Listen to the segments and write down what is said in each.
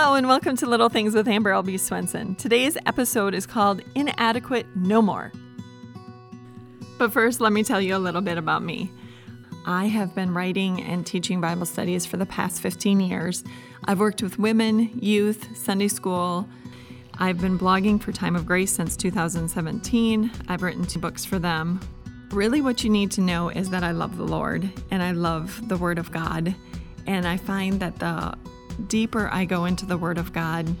Hello, and welcome to Little Things with Amber Albee Swenson. Today's episode is called Inadequate No More. But first, let me tell you a little bit about me. I have been writing and teaching Bible studies for the past 15 years. I've worked with women, youth, Sunday school. I've been blogging for Time of Grace since 2017. I've written two books for them. Really, what you need to know is that I love the Lord and I love the Word of God. And I find that the deeper I go into the Word of God,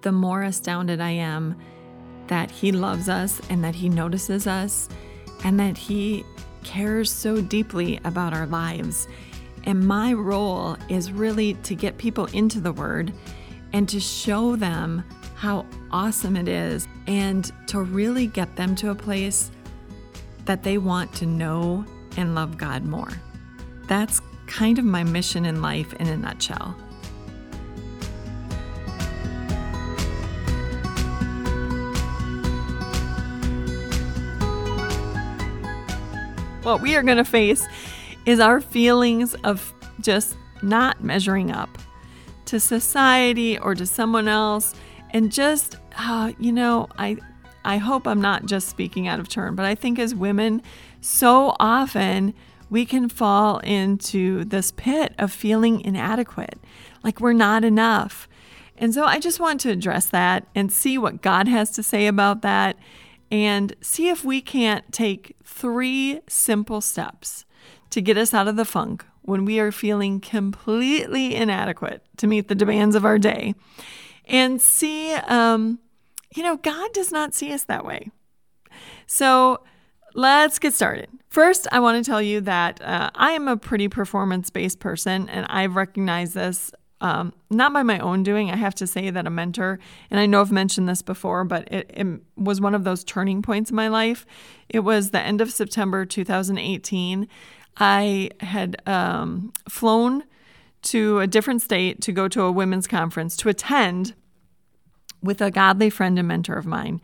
the more astounded I am that He loves us and that He notices us and that He cares so deeply about our lives. And my role is really to get people into the Word and to show them how awesome it is and to really get them to a place that they want to know and love God more. That's kind of my mission in life in a nutshell. What we are going to face is our feelings of just not measuring up to society or to someone else and just uh, you know i i hope i'm not just speaking out of turn but i think as women so often we can fall into this pit of feeling inadequate, like we're not enough. And so I just want to address that and see what God has to say about that and see if we can't take three simple steps to get us out of the funk when we are feeling completely inadequate to meet the demands of our day. And see, um, you know, God does not see us that way. So let's get started. First, I want to tell you that uh, I am a pretty performance based person, and I've recognized this um, not by my own doing. I have to say that a mentor, and I know I've mentioned this before, but it, it, was one of those turning points in my life. It was the end of September 2018. I had um, flown to a different state to go to a women's conference to attend with a godly friend and mentor of mine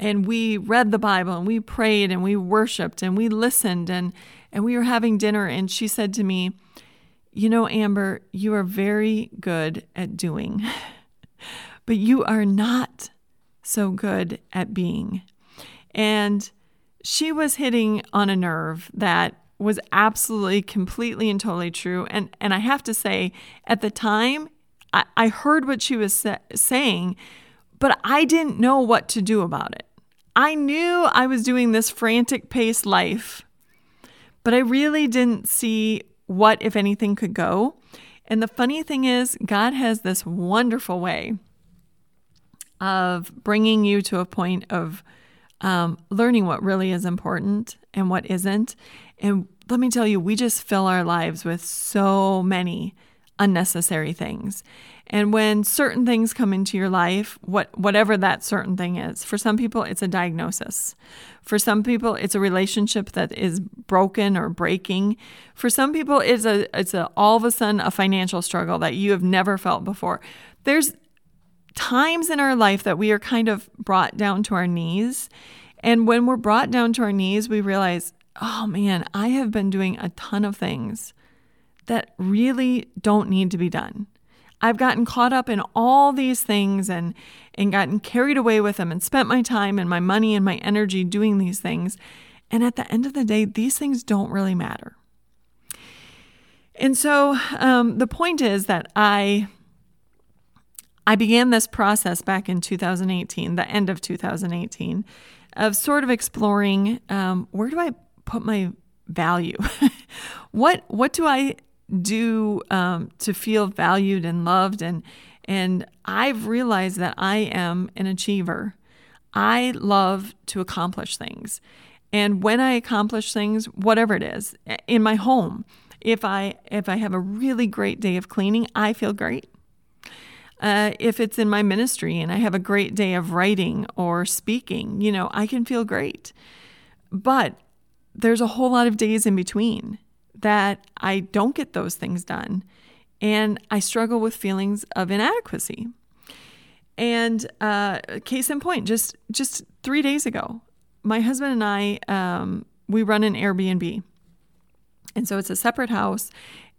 and we read the Bible and we prayed and we worshiped and we listened and and we were having dinner and she said to me, "You know, Amber, you are very good at doing, but you are not so good at being." And she was hitting on a nerve that was absolutely completely and totally true and and I have to say at the time I, I heard what she was sa- saying but I didn't know what to do about it. I knew I was doing this frantic pace life, but I really didn't see what, if anything, could go. And the funny thing is, God has this wonderful way of bringing you to a point of um, learning what really is important and what isn't. And let me tell you, we just fill our lives with so many unnecessary things. And when certain things come into your life, what whatever that certain thing is, for some people it's a diagnosis. For some people it's a relationship that is broken or breaking. For some people it's a it's a all of a sudden a financial struggle that you have never felt before. There's times in our life that we are kind of brought down to our knees. And when we're brought down to our knees, we realize, oh man, I have been doing a ton of things that really don't need to be done. I've gotten caught up in all these things and and gotten carried away with them and spent my time and my money and my energy doing these things. And at the end of the day, these things don't really matter. And so um, the point is that I I began this process back in 2018, the end of 2018, of sort of exploring um, where do I put my value? what what do I do um, to feel valued and loved and and I've realized that I am an achiever. I love to accomplish things. And when I accomplish things, whatever it is, in my home, if I if I have a really great day of cleaning, I feel great. Uh, if it's in my ministry and I have a great day of writing or speaking, you know, I can feel great. But there's a whole lot of days in between that I don't get those things done and I struggle with feelings of inadequacy. And uh, case in point, just just three days ago, my husband and I um, we run an Airbnb, and so it's a separate house.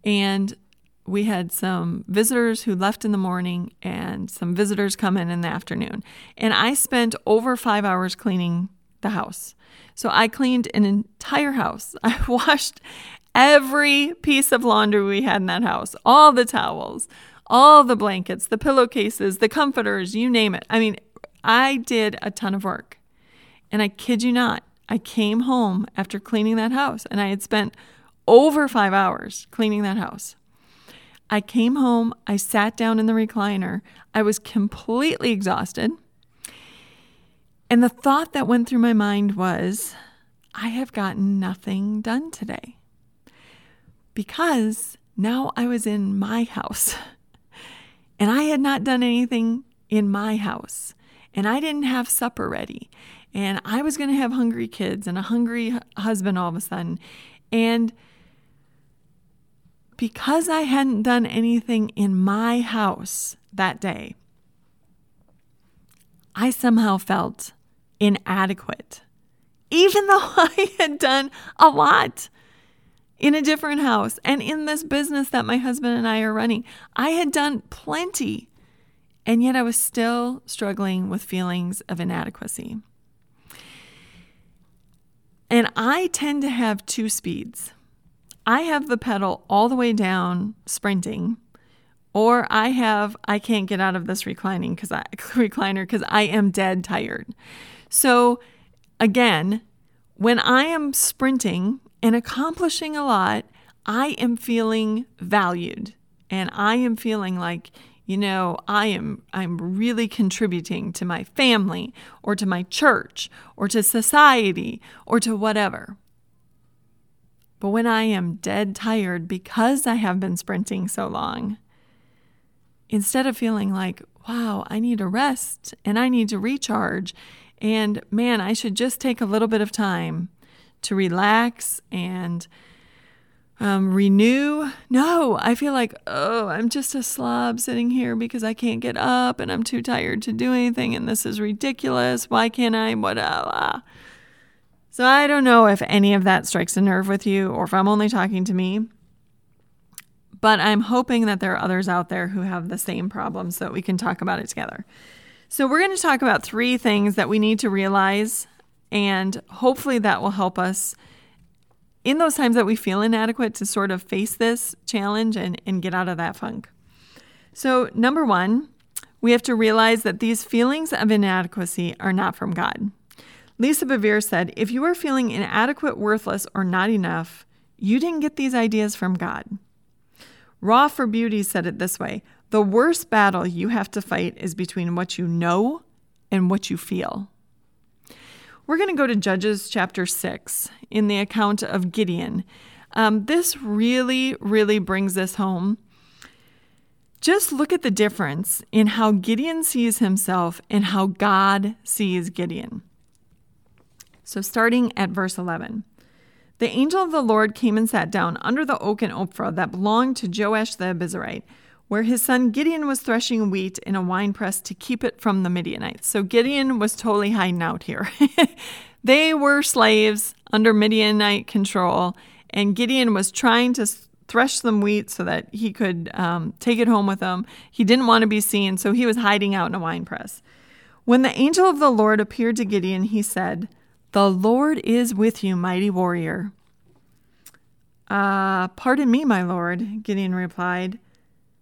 And we had some visitors who left in the morning and some visitors come in in the afternoon. And I spent over five hours cleaning the house. So I cleaned an entire house. I washed every piece of laundry we had in that house, all the towels, all the blankets, the pillowcases, the comforters, you name it. I mean, I did a ton of work. And I kid you not, I came home after cleaning that house and I had spent over five hours cleaning that house. I came home, I sat down in the recliner, I was completely exhausted. And the thought that went through my mind was, I have gotten nothing done today. Because now I was in my house. And I had not done anything in my house. And I didn't have supper ready. And I was going to have hungry kids and a hungry husband all of a sudden. And because I hadn't done anything in my house that day, I somehow felt inadequate, even though I had done a lot in a different house and in this business that my husband and I are running. I had done plenty, and yet I was still struggling with feelings of inadequacy. And I tend to have two speeds. I have the pedal all the way down sprinting, or I have I can't get out of this reclining because I recliner because I am dead tired. So again, when I am sprinting and accomplishing a lot, I am feeling valued. And I am feeling like you know i am i'm really contributing to my family or to my church or to society or to whatever. But when I am dead tired because I have been sprinting so long, instead of feeling like, wow, I need a rest and I need to recharge, and man, I should just take a little bit of time to relax and um, renew. No, I feel like, oh, I'm just a slob sitting here because I can't get up and I'm too tired to do anything and this is ridiculous. Why can't I? What? Uh, so I don't know if any of that strikes a nerve with you or if I'm only talking to me. But I'm hoping that there are others out there who have the same problem so that we can talk about it together. So we're going to talk about three things that we need to realize, and hopefully that will help us in those times that we feel inadequate to sort of face this challenge and, and get out of that funk. So, number one, we have to realize that these feelings of inadequacy are not from God. Lisa Bevere said, If you are feeling inadequate, worthless, or not enough, you didn't get these ideas from God. Raw for Beauty said it this way The worst battle you have to fight is between what you know and what you feel. We're going to go to Judges chapter 6 in the account of Gideon. Um, this really, really brings this home. Just look at the difference in how Gideon sees himself and how God sees Gideon. So, starting at verse 11. The angel of the Lord came and sat down under the oak in Ophrah that belonged to Joash the Abiezrite, where his son Gideon was threshing wheat in a wine press to keep it from the Midianites. So Gideon was totally hiding out here. they were slaves under Midianite control, and Gideon was trying to thresh some wheat so that he could um, take it home with him. He didn't want to be seen, so he was hiding out in a wine press. When the angel of the Lord appeared to Gideon, he said, the Lord is with you, mighty warrior. Ah, uh, pardon me, my lord, Gideon replied.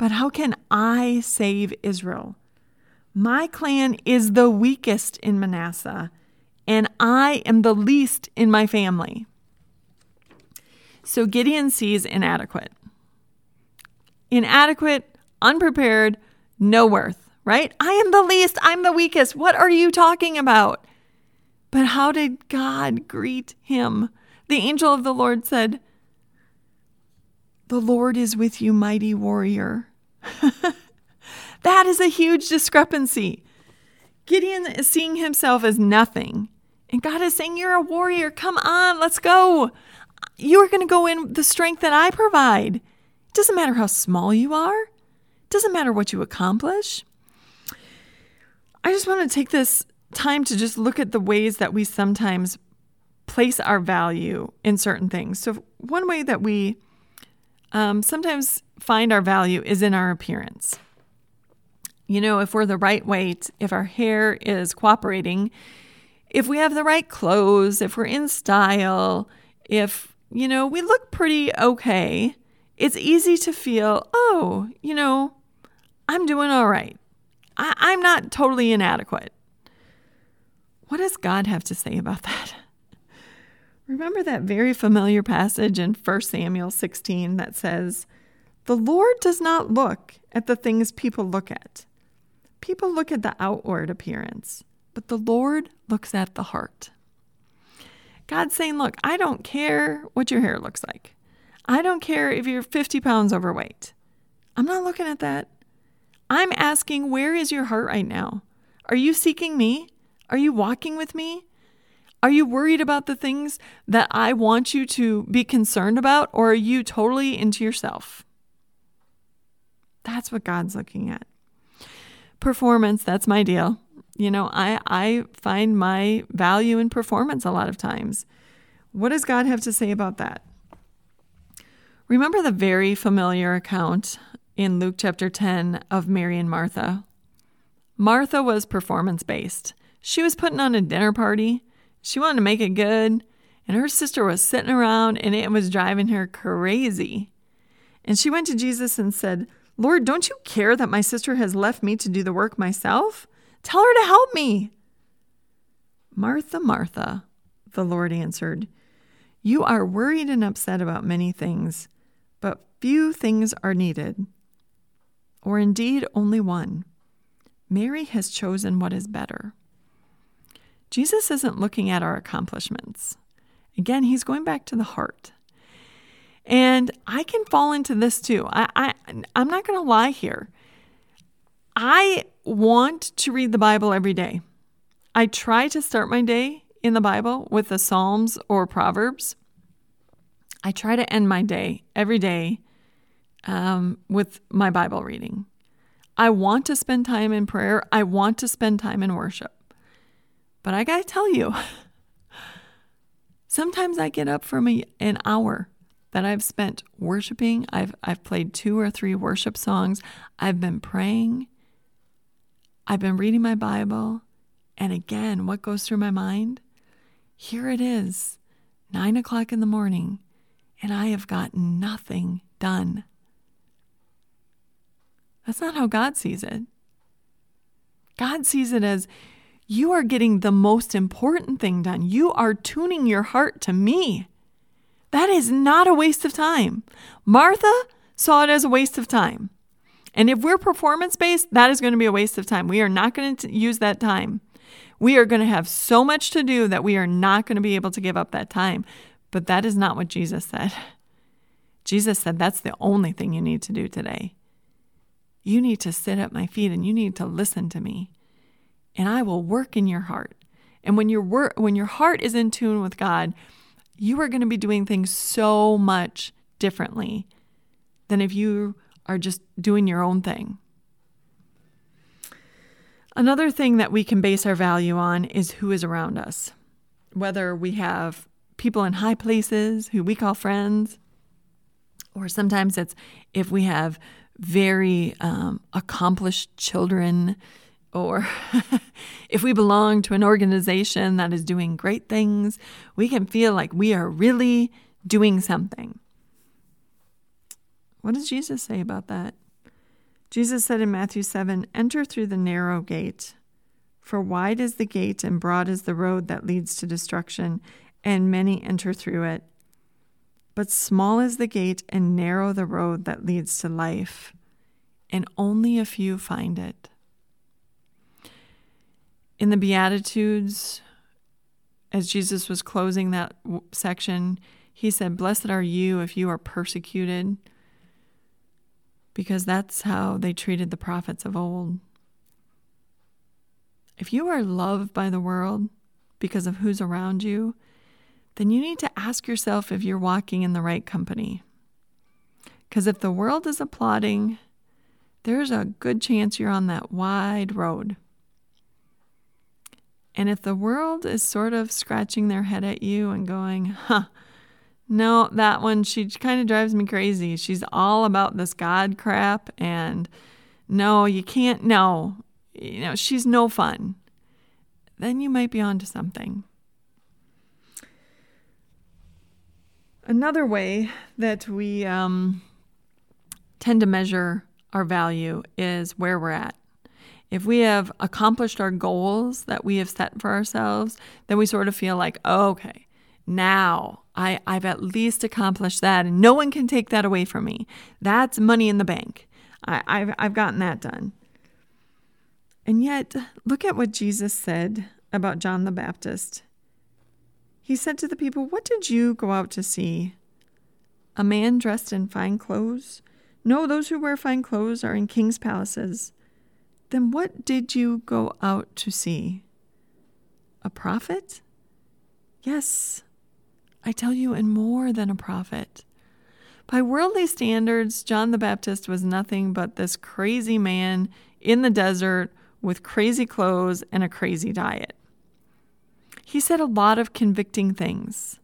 but how can I save Israel? My clan is the weakest in Manasseh, and I am the least in my family. So Gideon sees inadequate. Inadequate, unprepared, no worth right? I am the least, I'm the weakest. What are you talking about? But how did God greet him? The angel of the Lord said, The Lord is with you, mighty warrior. that is a huge discrepancy. Gideon is seeing himself as nothing. And God is saying, You're a warrior. Come on, let's go. You are going to go in the strength that I provide. It doesn't matter how small you are, it doesn't matter what you accomplish. I just want to take this time to just look at the ways that we sometimes place our value in certain things. So, one way that we um, sometimes find our value is in our appearance. You know, if we're the right weight, if our hair is cooperating, if we have the right clothes, if we're in style, if, you know, we look pretty okay, it's easy to feel, oh, you know, I'm doing all right. I- am not totally inadequate. What does God have to say about that? Remember that very familiar passage in 1 Samuel 16 that says, The Lord does not look at the things people look at. People look at the outward appearance, but the Lord looks at the heart. God's saying, Look, I don't care what your hair looks like. I don't care if you're 50 pounds overweight. I'm not looking at that. I'm asking, where is your heart right now? Are you seeking me? Are you walking with me? Are you worried about the things that I want you to be concerned about, or are you totally into yourself? That's what God's looking at. Performance, that's my deal. You know, I, I find my value in performance a lot of times. What does God have to say about that? Remember the very familiar account in Luke chapter 10 of Mary and Martha. Martha was performance based. She was putting on a dinner party. She wanted to make it good, and her sister was sitting around and it was driving her crazy. And she went to Jesus and said, Lord, don't you care that my sister has left me to do the work myself? Tell her to help me. Martha, Martha, the Lord answered, You are worried and upset about many things, but few things are needed or indeed only one. Mary has chosen what is better. Jesus isn't looking at our accomplishments. Again, he's going back to the heart. And I can fall into this too. I, I I'm not going to lie here. I want to read the Bible every day. I try to start my day in the Bible with the Psalms or Proverbs. I try to end my day every day um, with my Bible reading. I want to spend time in prayer. I want to spend time in worship. But I got to tell you, sometimes I get up from a, an hour that I've spent worshiping. I've, I've played two or three worship songs. I've been praying. I've been reading my Bible. And again, what goes through my mind? Here it is, nine o'clock in the morning, and I have got nothing done. That's not how God sees it. God sees it as you are getting the most important thing done. You are tuning your heart to me. That is not a waste of time. Martha saw it as a waste of time. And if we're performance based, that is going to be a waste of time. We are not going to use that time. We are going to have so much to do that we are not going to be able to give up that time. But that is not what Jesus said. Jesus said that's the only thing you need to do today. You need to sit at my feet and you need to listen to me. And I will work in your heart. And when your wor- when your heart is in tune with God, you are going to be doing things so much differently than if you are just doing your own thing. Another thing that we can base our value on is who is around us. Whether we have people in high places who we call friends, or sometimes it's if we have very um, accomplished children, or if we belong to an organization that is doing great things, we can feel like we are really doing something. What does Jesus say about that? Jesus said in Matthew 7 Enter through the narrow gate, for wide is the gate and broad is the road that leads to destruction, and many enter through it. But small is the gate and narrow the road that leads to life, and only a few find it. In the Beatitudes, as Jesus was closing that section, he said, Blessed are you if you are persecuted because that's how they treated the prophets of old. If you are loved by the world because of who's around you, then you need to ask yourself if you're walking in the right company. Because if the world is applauding, there's a good chance you're on that wide road. And if the world is sort of scratching their head at you and going, huh, no, that one, she kind of drives me crazy. She's all about this God crap. And no, you can't, no, you know, she's no fun. Then you might be onto something. Another way that we um, tend to measure our value is where we're at. If we have accomplished our goals that we have set for ourselves, then we sort of feel like, oh, okay, now I, I've at least accomplished that, and no one can take that away from me. That's money in the bank. I, I've, I've gotten that done. And yet, look at what Jesus said about John the Baptist. He said to the people, What did you go out to see? A man dressed in fine clothes? No, those who wear fine clothes are in king's palaces. Then what did you go out to see? A prophet? Yes, I tell you, and more than a prophet. By worldly standards, John the Baptist was nothing but this crazy man in the desert with crazy clothes and a crazy diet. He said a lot of convicting things.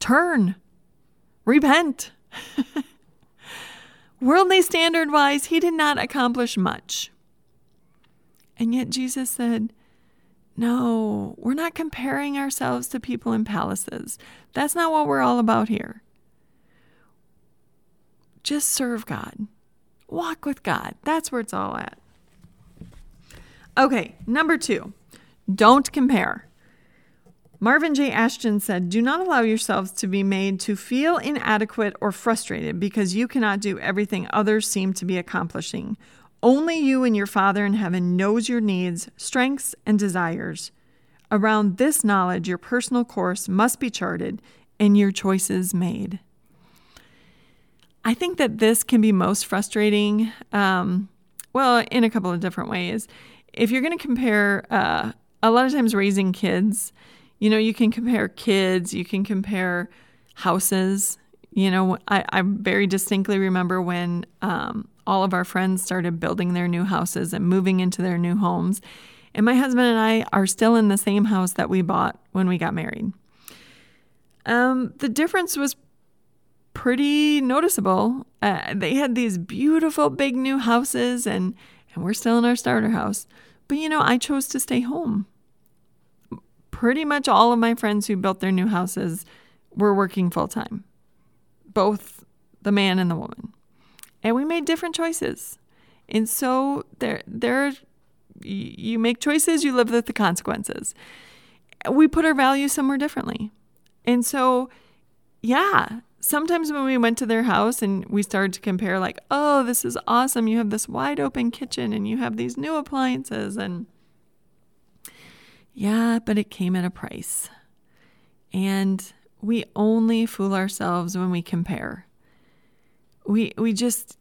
Turn, repent. Worldly standard wise, he did not accomplish much. And yet Jesus said, No, we're not comparing ourselves to people in palaces. That's not what we're all about here. Just serve God, walk with God. That's where it's all at. Okay, number two, don't compare. Marvin J. Ashton said, Do not allow yourselves to be made to feel inadequate or frustrated because you cannot do everything others seem to be accomplishing. Only you and your Father in heaven knows your needs, strengths, and desires. Around this knowledge, your personal course must be charted and your choices made. I think that this can be most frustrating, um, well, in a couple of different ways. If you're going to compare, uh, a lot of times raising kids, you know, you can compare kids, you can compare houses. You know, I, I very distinctly remember when um, all of our friends started building their new houses and moving into their new homes. And my husband and I are still in the same house that we bought when we got married. Um, the difference was pretty noticeable. Uh, they had these beautiful big new houses, and, and we're still in our starter house. But you know, I chose to stay home pretty much all of my friends who built their new houses were working full time, both the man and the woman. And we made different choices. And so there there you make choices, you live with the consequences. We put our values somewhere differently. And so yeah, sometimes when we went to their house and we started to compare like, "Oh, this is awesome. You have this wide open kitchen and you have these new appliances and yeah, but it came at a price. And we only fool ourselves when we compare. We we just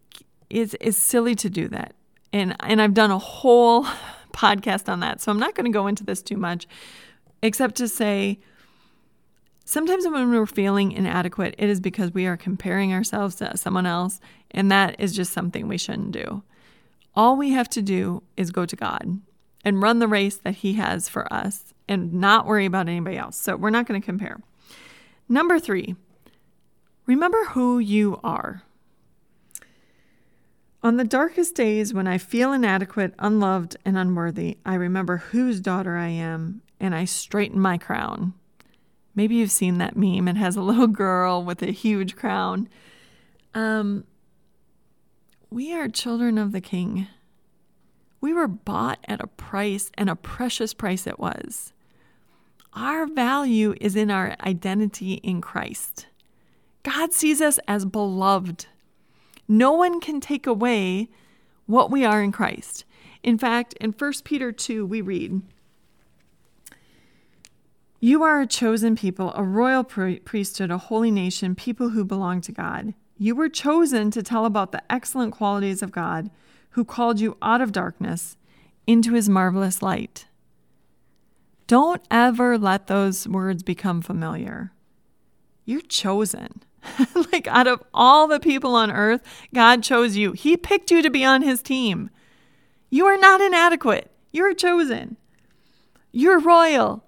it's it's silly to do that. And and I've done a whole podcast on that. So I'm not going to go into this too much except to say sometimes when we're feeling inadequate, it is because we are comparing ourselves to someone else, and that is just something we shouldn't do. All we have to do is go to God and run the race that He has for us and not worry about anybody else. So we're not going to compare. Number three, remember who you are. On the darkest days when I feel inadequate, unloved, and unworthy, I remember whose daughter I am and I straighten my crown. Maybe you've seen that meme. It has a little girl with a huge crown. Um, we are children of the King. We were bought at a price, and a precious price it was. Our value is in our identity in Christ. God sees us as beloved. No one can take away what we are in Christ. In fact, in 1 Peter 2, we read, You are a chosen people, a royal priesthood, a holy nation, people who belong to God. You were chosen to tell about the excellent qualities of God who called you out of darkness into his marvelous light. Don't ever let those words become familiar. You're chosen. like out of all the people on earth, God chose you. He picked you to be on his team. You are not inadequate. You're chosen. You're royal.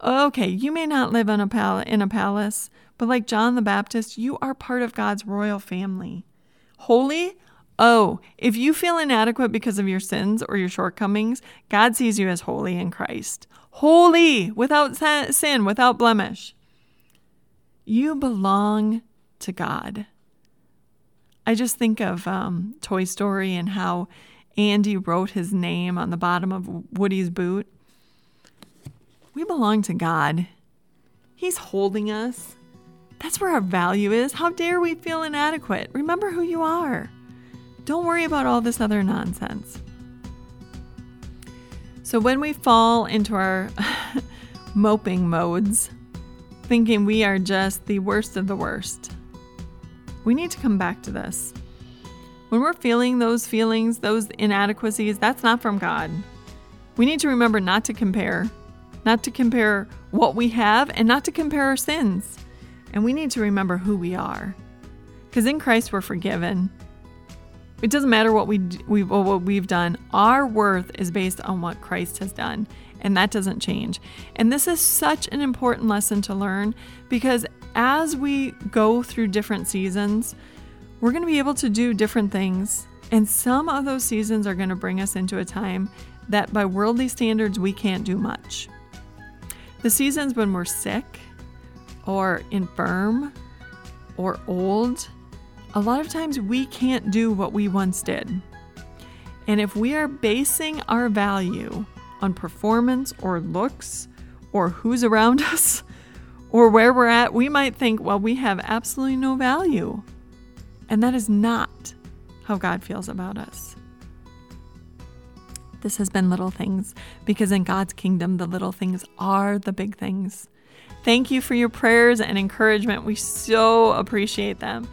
Okay, you may not live in a, pal- in a palace, but like John the Baptist, you are part of God's royal family. Holy? Oh, if you feel inadequate because of your sins or your shortcomings, God sees you as holy in Christ. Holy, without sin, without blemish. You belong to God. I just think of um, Toy Story and how Andy wrote his name on the bottom of Woody's boot. We belong to God. He's holding us. That's where our value is. How dare we feel inadequate? Remember who you are. Don't worry about all this other nonsense. So, when we fall into our moping modes, thinking we are just the worst of the worst, we need to come back to this. When we're feeling those feelings, those inadequacies, that's not from God. We need to remember not to compare not to compare what we have, and not to compare our sins. And we need to remember who we are. Because in Christ we're forgiven. It doesn't matter what we we what we've done. Our worth is based on what Christ has done, and that doesn't change. And this is such an important lesson to learn because as we go through different seasons, we're going to be able to do different things. And some of those seasons are going to bring us into a time that by worldly standards we can't do much. The seasons when we're sick or infirm or old, a lot of times we can't do what we once did. And if we are basing our value on performance or looks or who's around us or where we're at, we might think, well, we have absolutely no value. And that is not how God feels about us. This has been Little Things because in God's kingdom, the little things are the big things. Thank you for your prayers and encouragement. We so appreciate them.